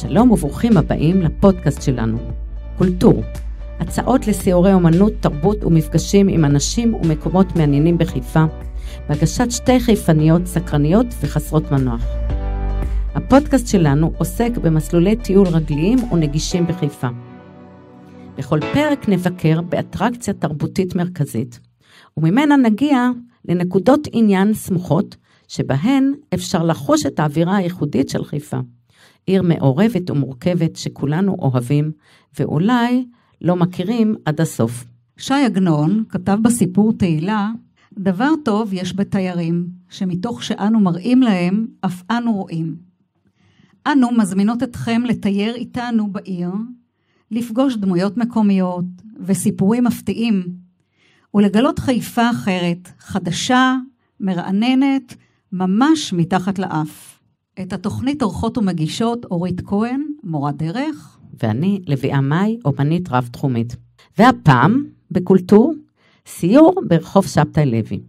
שלום וברוכים הבאים לפודקאסט שלנו, קולטור, הצעות לסיורי אומנות, תרבות ומפגשים עם אנשים ומקומות מעניינים בחיפה, בהגשת שתי חיפניות סקרניות וחסרות מנוח. הפודקאסט שלנו עוסק במסלולי טיול רגליים ונגישים בחיפה. בכל פרק נבקר באטרקציה תרבותית מרכזית, וממנה נגיע לנקודות עניין סמוכות, שבהן אפשר לחוש את האווירה הייחודית של חיפה. עיר מעורבת ומורכבת שכולנו אוהבים, ואולי לא מכירים עד הסוף. שי עגנון כתב בסיפור תהילה, דבר טוב יש בתיירים, שמתוך שאנו מראים להם, אף אנו רואים. אנו מזמינות אתכם לתייר איתנו בעיר, לפגוש דמויות מקומיות וסיפורים מפתיעים, ולגלות חיפה אחרת, חדשה, מרעננת, ממש מתחת לאף. את התוכנית עורכות ומגישות אורית כהן, מורת דרך. ואני לביאה מאי, אומנית רב-תחומית. והפעם, בקולטור, סיור ברחוב שבתאי לוי.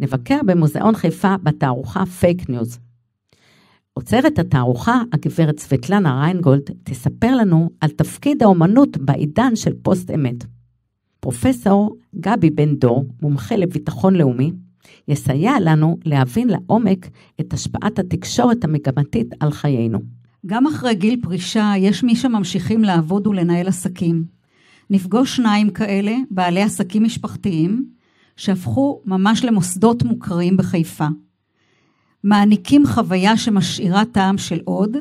נבקר במוזיאון חיפה בתערוכה פייק ניוז. עוצרת התערוכה, הגברת סבטלנה ריינגולד, תספר לנו על תפקיד האומנות בעידן של פוסט אמת. פרופסור גבי בן דור, מומחה לביטחון לאומי, יסייע לנו להבין לעומק את השפעת התקשורת המגמתית על חיינו. גם אחרי גיל פרישה יש מי שממשיכים לעבוד ולנהל עסקים. נפגוש שניים כאלה, בעלי עסקים משפחתיים, שהפכו ממש למוסדות מוכרים בחיפה. מעניקים חוויה שמשאירה טעם של עוד.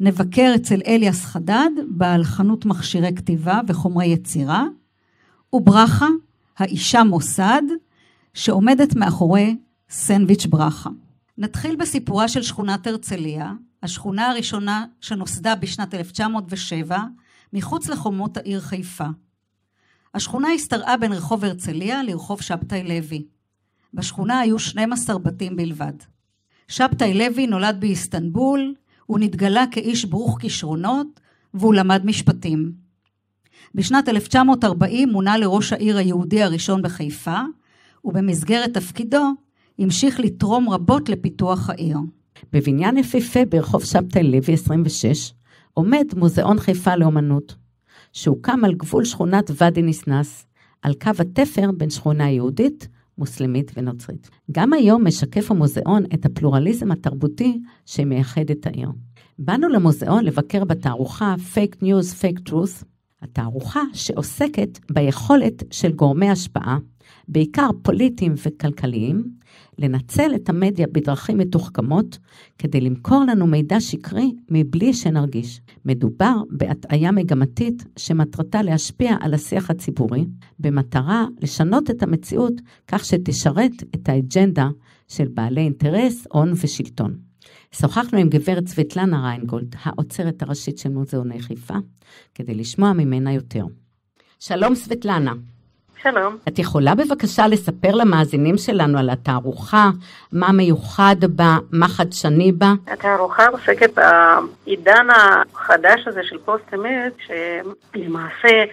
נבקר אצל אליאס חדד, בעל חנות מכשירי כתיבה וחומרי יצירה, וברכה, האישה מוסד, שעומדת מאחורי סנדוויץ' ברכה. נתחיל בסיפורה של שכונת הרצליה, השכונה הראשונה שנוסדה בשנת 1907, מחוץ לחומות העיר חיפה. השכונה השתרעה בין רחוב הרצליה לרחוב שבתאי לוי. בשכונה היו 12 בתים בלבד. שבתאי לוי נולד באיסטנבול, הוא נתגלה כאיש ברוך כישרונות, והוא למד משפטים. בשנת 1940 מונה לראש העיר היהודי הראשון בחיפה, ובמסגרת תפקידו המשיך לתרום רבות לפיתוח העיר. בבניין יפהפה ברחוב שבתאי לוי 26 עומד מוזיאון חיפה לאומנות, שהוקם על גבול שכונת ואדי ניסנס, על קו התפר בין שכונה יהודית, מוסלמית ונוצרית. גם היום משקף המוזיאון את הפלורליזם התרבותי שמייחד את העיר. באנו למוזיאון לבקר בתערוכה Fake News, Fake Truth, התערוכה שעוסקת ביכולת של גורמי השפעה בעיקר פוליטיים וכלכליים, לנצל את המדיה בדרכים מתוחכמות כדי למכור לנו מידע שקרי מבלי שנרגיש. מדובר בהטעיה מגמתית שמטרתה להשפיע על השיח הציבורי, במטרה לשנות את המציאות כך שתשרת את האג'נדה של בעלי אינטרס, הון ושלטון. שוחחנו עם גברת סבטלנה ריינגולד, האוצרת הראשית של מוזיאוני חיפה, כדי לשמוע ממנה יותר. שלום סבטלנה. שלום. את יכולה בבקשה לספר למאזינים שלנו על התערוכה, מה מיוחד בה, מה חדשני בה? התערוכה עוסקת בעידן החדש הזה של פוסט אמת, שלמעשה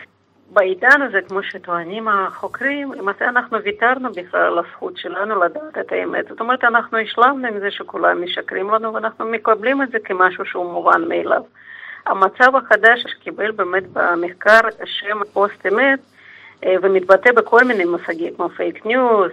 בעידן הזה, כמו שטוענים החוקרים, למעשה אנחנו ויתרנו בכלל על הזכות שלנו לדעת את האמת. זאת אומרת, אנחנו השלמנו עם זה שכולם משקרים לנו ואנחנו מקבלים את זה כמשהו שהוא מובן מאליו. המצב החדש שקיבל באמת במחקר השם פוסט אמת, אה, ומתבטא בכל מיני מושגים כמו פייק ניוז,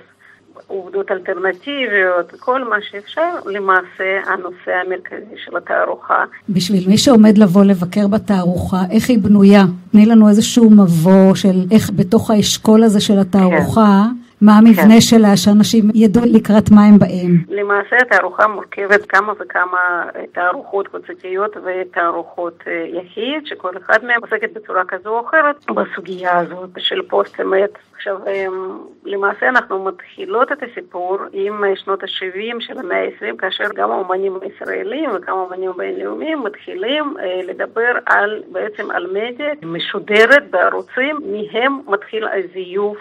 עובדות אלטרנטיביות, כל מה שאפשר, למעשה הנושא המרכזי של התערוכה. בשביל מי שעומד לבוא לבקר בתערוכה, איך היא בנויה? תני לנו איזשהו מבוא של איך בתוך האשכול הזה של התערוכה, כן. מה המבנה כן. שלה, שאנשים ידעו לקראת מה הם באים. למעשה התערוכה מורכבת כמה וכמה תערוכות קבוצתיות ותערוכות אה, יחיד, שכל אחד מהם עוסקת בצורה כזו או אחרת בסוגיה הזאת של פוסט אמת. עכשיו, אה, למעשה אנחנו מתחילות את הסיפור עם שנות ה-70 של המאה ה-20, כאשר גם האומנים הישראלים וגם האומנים בינלאומיים מתחילים אה, לדבר על, בעצם על מדיה משודרת בערוצים, מהם מתחיל הזיוף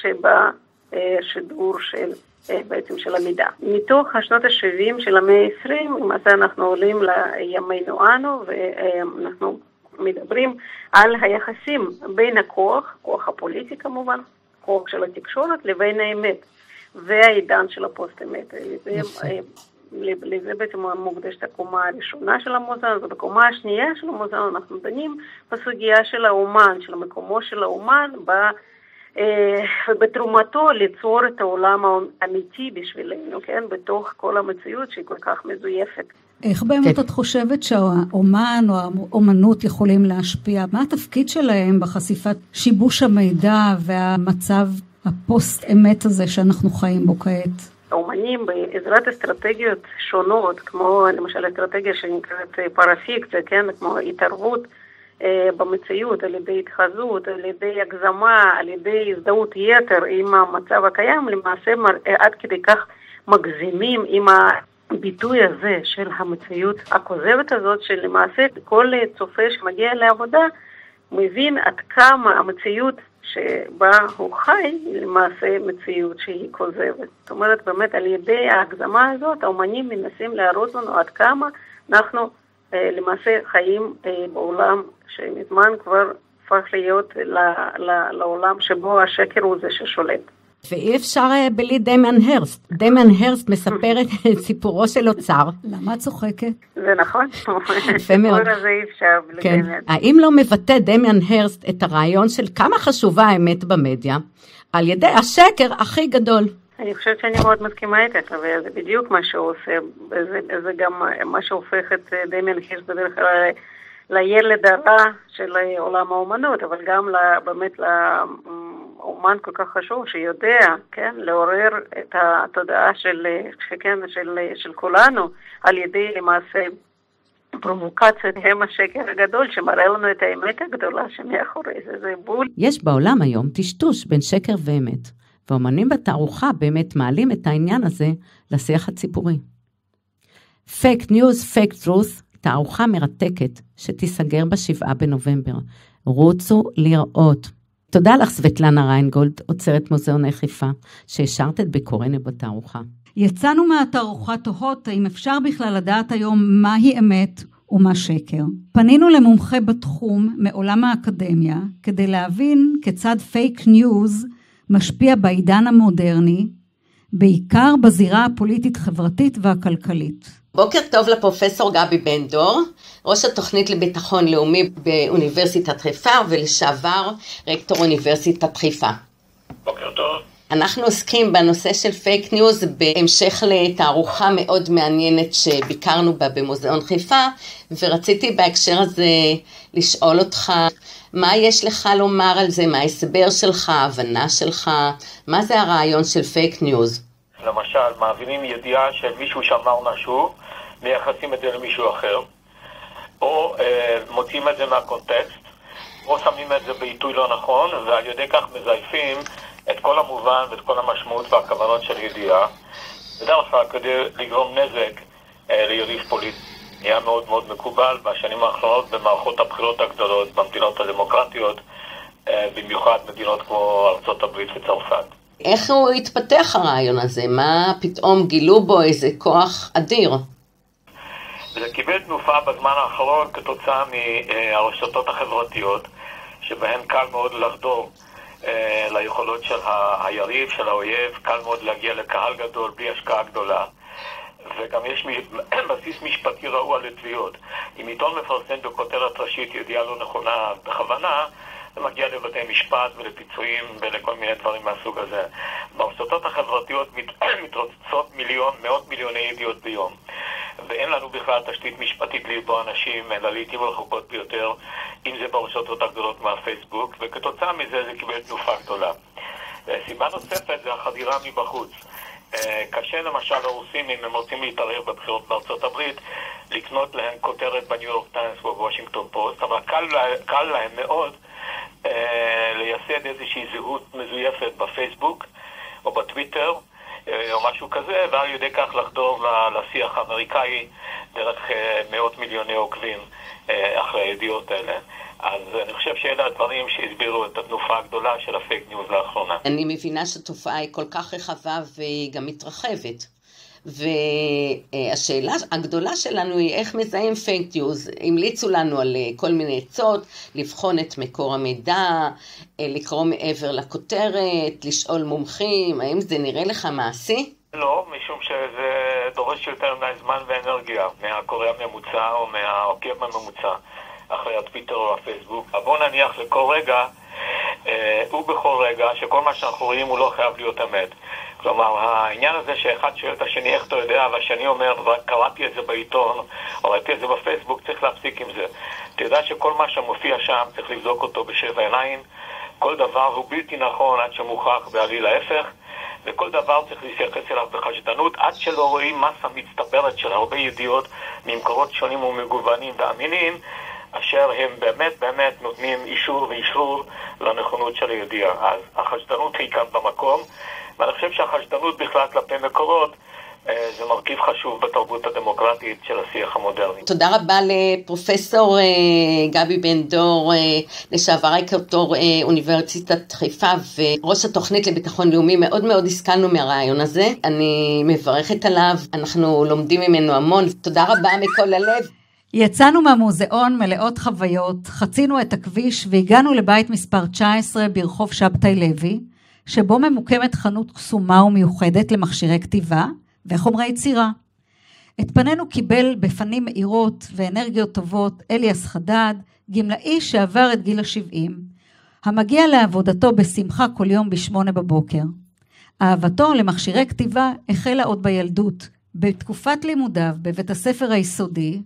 שבשידור של אה, בעצם של המידע. מתוך השנות ה-70 של המאה ה-20, למעשה אנחנו עולים לימינו אנו ואנחנו מדברים על היחסים בין הכוח, כוח הפוליטי כמובן, כוח של התקשורת, לבין האמת והעידן של הפוסט-אמת. זה לזה בעצם מוקדשת הקומה הראשונה של המוזיאון, ובקומה השנייה של המוזיאון אנחנו דנים בסוגיה של האומן, של מקומו של האומן ב... ובתרומתו ליצור את העולם האמיתי בשבילנו, כן, בתוך כל המציאות שהיא כל כך מזויפת. איך באמת כן. את חושבת שהאומן או האומנות יכולים להשפיע? מה התפקיד שלהם בחשיפת שיבוש המידע והמצב הפוסט-אמת הזה שאנחנו חיים בו כעת? האומנים בעזרת אסטרטגיות שונות, כמו למשל אסטרטגיה שנקראת פרפיקציה, כן, כמו התערבות אה, במציאות על ידי התחזות, על ידי הגזמה, על ידי הזדהות יתר עם המצב הקיים, למעשה עד כדי כך מגזימים עם הביטוי הזה של המציאות הכוזבת הזאת, שלמעשה כל צופה שמגיע לעבודה מבין עד כמה המציאות שבה הוא חי היא למעשה מציאות שהיא כוזבת. זאת אומרת, באמת על ידי ההגזמה הזאת, האומנים מנסים להראות לנו עד כמה אנחנו אה, למעשה חיים אה, בעולם שמזמן כבר הפך להיות לעולם שבו השקר הוא זה ששולט. ואי אפשר אה, בלי דמיאן הרסט. דמיאן הרסט מספר את סיפורו של אוצר. למה את צוחקת? זה נכון. יפה מאוד. זה אי אפשר בלי כן. האם לא מבטא דמיאן הרסט את הרעיון של כמה חשובה האמת במדיה, על ידי השקר הכי גדול? אני חושבת שאני מאוד מסכימה איתך, וזה בדיוק מה שהוא עושה, זה, זה גם מה שהופך את אה, דמיאן הירש בדרך כלל לילד הרע של עולם האומנות, אבל גם באמת לאומן כל כך חשוב שיודע, כן, לעורר את התודעה של, שכן, של, של כולנו על ידי למעשה פרובוקציות הם השקר הגדול שמראה לנו את האמת הגדולה שמאחורי זה, זה בול. יש בעולם היום טשטוש בין שקר ואמת, ואומנים בתערוכה באמת מעלים את העניין הזה לשיח הציבורי. פייק ניוז, פייק טרוס תערוכה מרתקת שתיסגר בשבעה בנובמבר. רוצו לראות. תודה לך, סבטלנה ריינגולד, עוצרת מוזיאוני חיפה, שהשארת את ביקורנו בתערוכה. יצאנו מהתערוכה תוהות האם אפשר בכלל לדעת היום מהי אמת ומה שקר. פנינו למומחה בתחום מעולם האקדמיה כדי להבין כיצד פייק ניוז משפיע בעידן המודרני, בעיקר בזירה הפוליטית-חברתית והכלכלית. בוקר טוב לפרופסור גבי בן דור, ראש התוכנית לביטחון לאומי באוניברסיטת חיפה ולשעבר רקטור אוניברסיטת חיפה. בוקר טוב. אנחנו עוסקים בנושא של פייק ניוז בהמשך לתערוכה מאוד מעניינת שביקרנו בה במוזיאון חיפה ורציתי בהקשר הזה לשאול אותך מה יש לך לומר על זה, מה ההסבר שלך, ההבנה שלך, מה זה הרעיון של פייק ניוז? למשל, מעבירים ידיעה של מישהו שאמר משהו מייחסים את זה למישהו אחר, או אה, מוציאים את זה מהקונטקסט, או שמים את זה בעיתוי לא נכון, ועל ידי כך מזייפים את כל המובן ואת כל המשמעות והכוונות של ידיעה, בדרך כלל כדי לגרום נזק אה, ליריב פוליטי. נהיה מאוד מאוד מקובל בשנים האחרונות במערכות הבחירות הגדולות במדינות הדמוקרטיות, אה, במיוחד מדינות כמו ארצות הברית וצרפת. איך הוא התפתח הרעיון הזה? מה פתאום גילו בו איזה כוח אדיר? וזה קיבל תנופה בזמן האחרון כתוצאה מהרשתות החברתיות, שבהן קל מאוד לחדור אה, ליכולות של היריב, של האויב, קל מאוד להגיע לקהל גדול בלי השקעה גדולה. וגם יש בסיס משפטי רעוע לתביעות. אם עיתון מפרסם בכותרת ראשית ידיעה לא נכונה בכוונה, זה מגיע לבתי משפט ולפיצויים ולכל מיני דברים מהסוג הזה. ברשתות החברתיות מתרוצצות מיליון, מאות מיליוני ידיעות ביום. ואין לנו בכלל תשתית משפטית לתבוע אנשים, אלא לעיתים רחוקות ביותר, אם זה ברשתות הגדולות מהפייסבוק, וכתוצאה מזה זה קיבל תנופה גדולה. סיבה נוספת זה החדירה מבחוץ. אה, קשה למשל לרוסים, אם הם רוצים להתערב בבחירות בארצות הברית, לקנות להם כותרת בניו יורק טיימס ובוושינגטון פוסט, אבל קל, קל להם מאוד אה, לייסד איזושהי זהות מזויפת בפייסבוק או בטוויטר אה, או משהו כזה, ועל ידי כך לחדור לשיח האמריקאי דרך מאות מיליוני עוקבים אחרי הידיעות האלה. אז אני חושב שאלה הדברים שהסבירו את התנופה הגדולה של הפייק ניוז לאחרונה. אני מבינה שהתופעה היא כל כך רחבה והיא גם מתרחבת. והשאלה הגדולה שלנו היא איך מזהים פייק ניוז. המליצו לנו על אה, כל מיני עצות, לבחון את מקור המידע, אה, לקרוא מעבר לכותרת, לשאול מומחים, האם זה נראה לך מעשי? לא, משום שזה דורש יותר מדי זמן ואנרגיה מהקורא הממוצע או מהעוקב הממוצע אחרי הטוויטר או הפייסבוק. אבל בוא נניח לכל רגע אה, ובכל רגע שכל מה שאנחנו רואים הוא לא חייב להיות אמת. כלומר, העניין הזה שאחד שואל את השני איך אתה יודע, והשני אומר, קראתי את זה בעיתון, או ראיתי את זה בפייסבוק, צריך להפסיק עם זה. אתה יודע שכל מה שמופיע שם, צריך לבדוק אותו בשבע עיניים. כל דבר הוא בלתי נכון עד שמוכח בעליל ההפך, וכל דבר צריך להתייחס אליו בחשדנות, עד שלא רואים מסה מצטברת של הרבה ידיעות ממקורות שונים ומגוונים ואמינים, אשר הם באמת באמת נותנים אישור ואישור לנכונות של הידיעה. אז החשדנות היא כאן במקום, ואני חושב שהחשדנות בכלל כלפי מקורות אה, זה מרכיב חשוב בתרבות הדמוקרטית של השיח המודרני. תודה רבה לפרופסור אה, גבי בן דור, אה, לשעבר רקטור אוניברסיטת חיפה וראש התוכנית לביטחון לאומי, מאוד מאוד השכלנו מהרעיון הזה, אני מברכת עליו, אנחנו לומדים ממנו המון, תודה רבה מכל הלב. יצאנו מהמוזיאון מלאות חוויות, חצינו את הכביש והגענו לבית מספר 19 ברחוב שבתאי לוי, שבו ממוקמת חנות קסומה ומיוחדת למכשירי כתיבה וחומרי יצירה. את פנינו קיבל בפנים מאירות ואנרגיות טובות אליאס חדד, גמלאי שעבר את גיל ה-70, המגיע לעבודתו בשמחה כל יום בשמונה בבוקר. אהבתו למכשירי כתיבה החלה עוד בילדות. בתקופת לימודיו בבית הספר היסודי,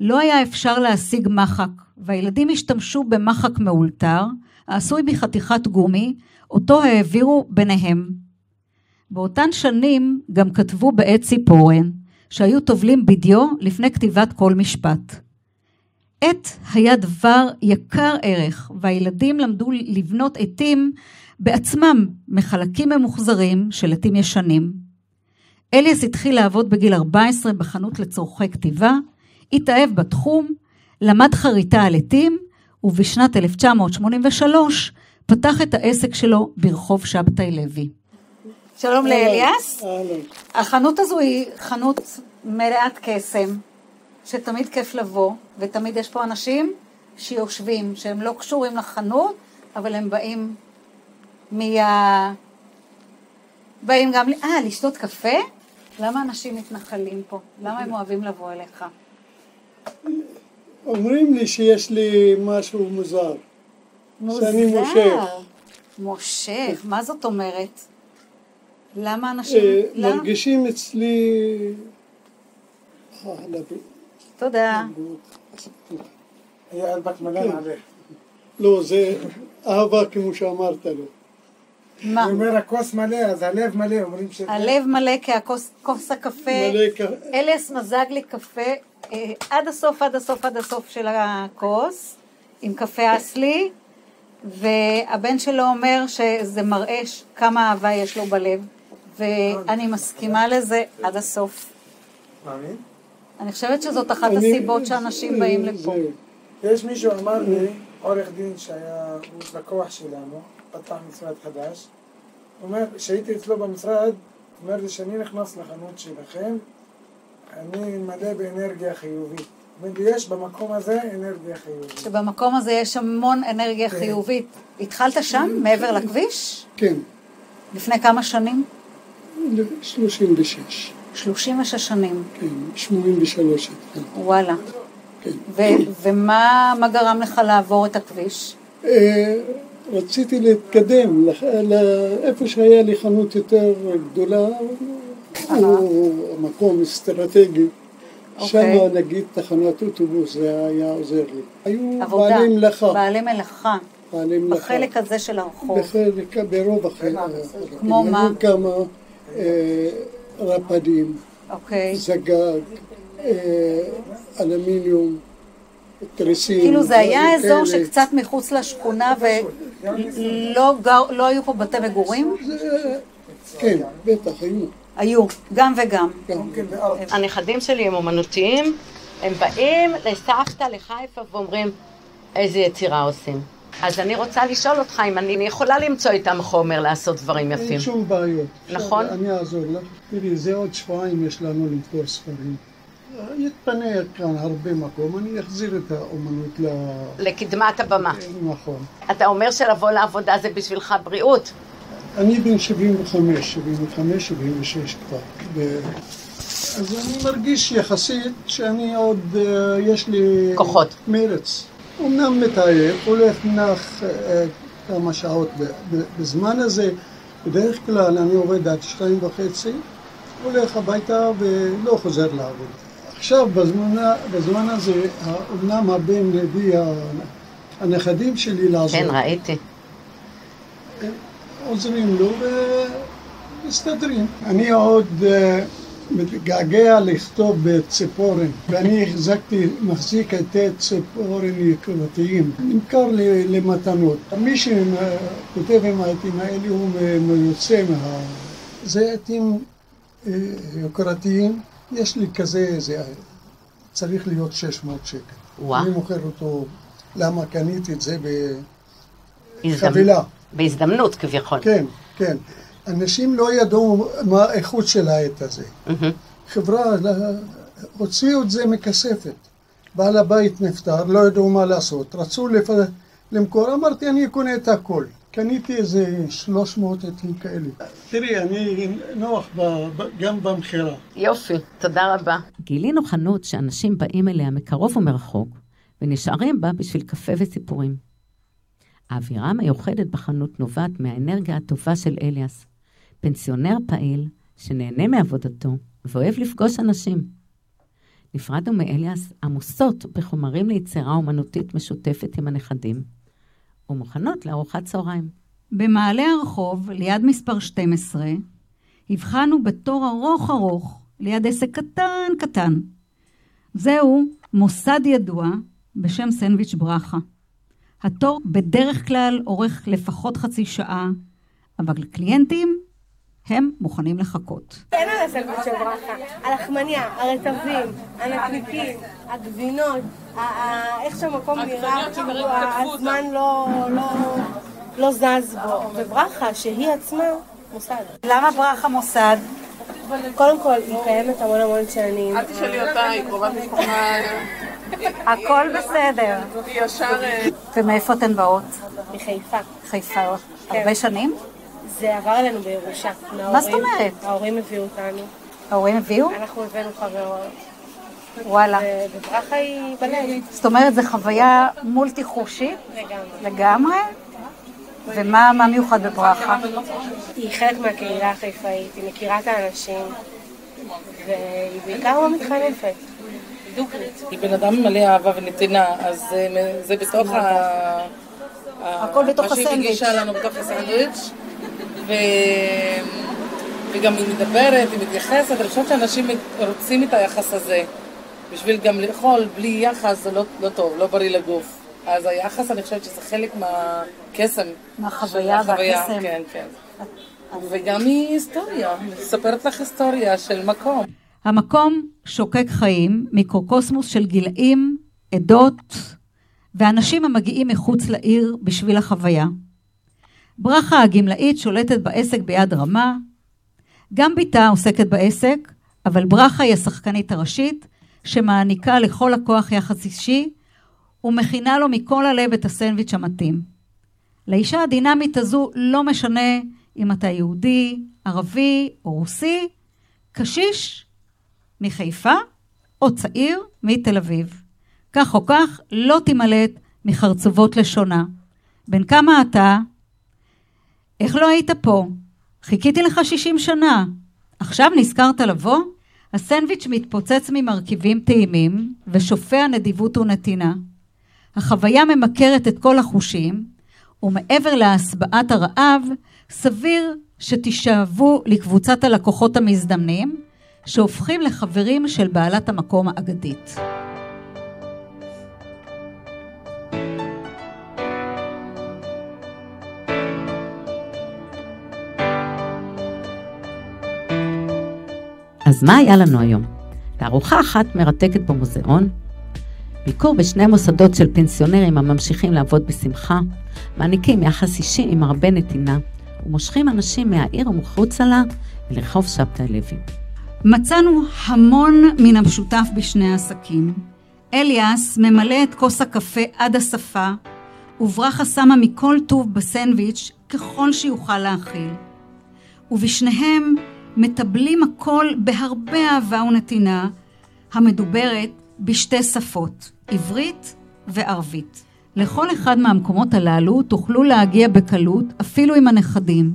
לא היה אפשר להשיג מחק, והילדים השתמשו במחק מאולתר, העשוי מחתיכת גומי, אותו העבירו ביניהם. באותן שנים גם כתבו בעט ציפורן, שהיו טובלים בדיו לפני כתיבת כל משפט. עט היה דבר יקר ערך, והילדים למדו לבנות עטים בעצמם מחלקים ממוחזרים של עטים ישנים. אליאס התחיל לעבוד בגיל 14 בחנות לצורכי כתיבה, התאהב בתחום, למד חריטה על עטים, ובשנת 1983 פתח את העסק שלו ברחוב שבתאי לוי. שלום לאליאס. החנות הזו היא חנות מלאת קסם, שתמיד כיף לבוא, ותמיד יש פה אנשים שיושבים, שהם לא קשורים לחנות, אבל הם באים מה... באים גם, אה, לשתות קפה? למה אנשים מתנחלים פה? למה הם אוהבים לבוא אליך? אומרים לי שיש לי משהו מוזר. מוזר. שאני מושך. מושך, מה זאת אומרת? למה אנשים... אה? מרגישים אצלי... אה, תודה. היה בת מלא כן. נעלך. לא, זה אהבה כמו שאמרת לו. מה? הוא אומר הכוס מלא, אז הלב מלא, אומרים ש... הלב מלא ככוס כוס הקפה. מלא כ- אליאס מזג לי קפה עד הסוף, עד הסוף, עד הסוף של הכוס, עם קפה אסלי, והבן שלו אומר שזה מראה כמה אהבה יש לו בלב, ואני מסכימה לזה עד הסוף. מאמין? אני חושבת שזאת אחת הסיבות שאנשים באים לפה. יש מישהו אמר לי, עורך דין שהיה, הוא לקוח שלנו, פתח משרד חדש, הוא אומר, כשהייתי אצלו במשרד, הוא אומר לי, כשאני נכנס לחנות שלכם, אני מלא באנרגיה חיובית. הוא אומר לי, יש במקום הזה אנרגיה חיובית. שבמקום הזה יש המון אנרגיה חיובית. התחלת שם, מעבר לכביש? כן, לפני כמה שנים? 36, 36 שנים. כן, 83 התחלתי. וואלה. כן. ו- ומה מה גרם לך לעבור את הכביש? אה, רציתי להתקדם לאיפה שהיה לי חנות יותר גדולה, הוא מקום אסטרטגי. שם אוקיי. נגיד תחנת אוטובוס, זה היה עוזר לי. היו עבודה. בעלי מלאכה, בעלי מלאכה. בעלי מלאכה. בחלק הזה של הרחוב. בחלק, ברוב החלק. כמו מה? היו כמה אה, רפדים, אוקיי. זגג, אה, אלומיניום, תריסים. כאילו זה היה אזור. שקצת מחוץ לשכונה ולא לא היו פה בתי מגורים? כן, בטח, היו. היו, גם וגם. גם. הנכדים שלי הם אומנותיים, הם באים לסבתא לחיפה ואומרים, איזה יצירה עושים. אז אני רוצה לשאול אותך אם אני יכולה למצוא איתם חומר לעשות דברים אין יפים. שום בעיות. נכון. אני אעזור לך. תראי, זה עוד שבועיים יש לנו למכור ספרים. יתפנה כאן הרבה מקום, אני אחזיר את האומנות ל... לקדמת הבמה. נכון. אתה אומר שלבוא לעבודה זה בשבילך בריאות. אני בן 75, 75, 76 כבר. ו... אז אני מרגיש יחסית שאני עוד, uh, יש לי... כוחות. מרץ. אמנם מתעייף, הולך נח uh, כמה שעות בזמן הזה. בדרך כלל אני עובד עד שתיים וחצי, הולך הביתה ולא חוזר לעבוד. עכשיו, בזמן, בזמן הזה, אמנם הבן הביא הנכדים שלי לעזור. כן, ראיתי. עוזרים לו ומסתדרים. אני עוד אה, מתגעגע לכתוב בציפורן, ואני החזקתי, מחזיק את ציפורן יוקרתיים, נמכר לי למתנות. מי שכותב עם העטים האלה הוא מיוצא מה... זה עטים אה, יוקרתיים, יש לי כזה, זה צריך להיות 600 שקל. וואו. אני מוכר אותו, למה קניתי את זה בחבילה. בהזדמנות כביכול. כן, כן. אנשים לא ידעו מה האיכות של העט הזה. חברה, הוציאו את זה מכספת. בעל הבית נפטר, לא ידעו מה לעשות. רצו לפ... למכור, אמרתי, אני קונה את הכל. קניתי איזה 300 עטים כאלה. תראי, אני נוח ב, ב, גם במכירה. יופי, תודה רבה. גילינו חנות שאנשים באים אליה מקרוב ומרחוק, ונשארים בה בשביל קפה וסיפורים. האווירה המיוחדת בחנות נובעת מהאנרגיה הטובה של אליאס, פנסיונר פעיל שנהנה מעבודתו ואוהב לפגוש אנשים. נפרדנו מאליאס עמוסות בחומרים ליצירה אומנותית משותפת עם הנכדים, ומוכנות לארוחת צהריים. במעלה הרחוב, ליד מספר 12, הבחנו בתור ארוך ארוך ליד עסק קטן קטן. זהו מוסד ידוע בשם סנדוויץ' ברכה. התור בדרך כלל אורך לפחות חצי שעה, אבל קליינטים הם מוכנים לחכות. אין על הסלבט של ברכה, הלחמניה, הרטבים, הנקניקים, הגבינות, איך שהמקום נראה, כאילו הזמן לא, לא, לא זז בו. וברכה, שהיא עצמה, מוסד. למה ברכה מוסד? קודם כל, היא קיימת המון המון שנים. אל תשאלי אותה, היא קרובת משפחה. הכל בסדר. ישר... אה, ומאיפה אתן באות? מחיפה. חיפה. הרבה שנים? זה עבר אלינו בירושה. מה זאת אומרת? ההורים הביאו אותנו. ההורים הביאו? אנחנו הבאנו חברות. וואלה. וברכה היא בלב. זאת אומרת, זו חוויה מולטי חושית? לגמרי. לגמרי? ומה מיוחד בברכה? היא חלק מהקהילה החיפאית, היא מכירה את האנשים, והיא בעיקר לא מתחנפת. היא בן אדם מלא אהבה ונתינה, אז זה בתוך ה... הכל בתוך הסנדוויץ'. מה שהיא מגישה לנו בתוך הסנדוויץ'. וגם היא מדברת, היא מתייחסת, אני חושבת שאנשים רוצים את היחס הזה. בשביל גם לאכול בלי יחס זה לא, לא טוב, לא בריא לגוף. אז היחס, אני חושבת שזה חלק מהקסם. מהחוויה והקסם. כן, כן. וגם מהיסטוריה, מספרת לך היסטוריה של מקום. המקום שוקק חיים מיקרוקוסמוס של גילאים, עדות ואנשים המגיעים מחוץ לעיר בשביל החוויה. ברכה הגמלאית שולטת בעסק ביד רמה, גם בתה עוסקת בעסק, אבל ברכה היא השחקנית הראשית, שמעניקה לכל לקוח יחס אישי, ומכינה לו מכל הלב את הסנדוויץ' המתאים. לאישה הדינמית הזו לא משנה אם אתה יהודי, ערבי או רוסי, קשיש מחיפה או צעיר מתל אביב. כך או כך, לא תימלט מחרצובות לשונה. בן כמה אתה? איך לא היית פה? חיכיתי לך 60 שנה. עכשיו נזכרת לבוא? הסנדוויץ' מתפוצץ ממרכיבים טעימים ושופע נדיבות ונתינה. החוויה ממכרת את כל החושים, ומעבר להסבעת הרעב, סביר שתישאבו לקבוצת הלקוחות המזדמנים, שהופכים לחברים של בעלת המקום האגדית. אז מה היה לנו היום? תערוכה אחת מרתקת במוזיאון, ביקור בשני מוסדות של פנסיונרים הממשיכים לעבוד בשמחה, מעניקים יחס אישי עם הרבה נתינה, ומושכים אנשים מהעיר ומחוצה לה לרחוב שבתאי לוי. מצאנו המון מן המשותף בשני העסקים. אליאס ממלא את כוס הקפה עד השפה, וברכה שמה מכל טוב בסנדוויץ' ככל שיוכל להכיל. ובשניהם מטבלים הכל בהרבה אהבה ונתינה, המדוברת בשתי שפות, עברית וערבית. לכל אחד מהמקומות הללו תוכלו להגיע בקלות, אפילו עם הנכדים.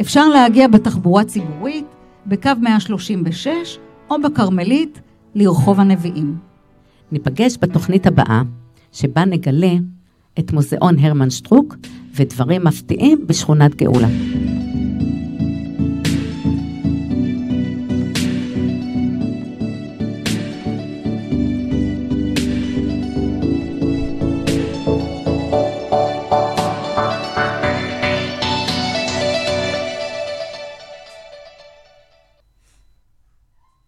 אפשר להגיע בתחבורה ציבורית, בקו 136 או בכרמלית לרחוב הנביאים. ניפגש בתוכנית הבאה, שבה נגלה את מוזיאון הרמן שטרוק ודברים מפתיעים בשכונת גאולה.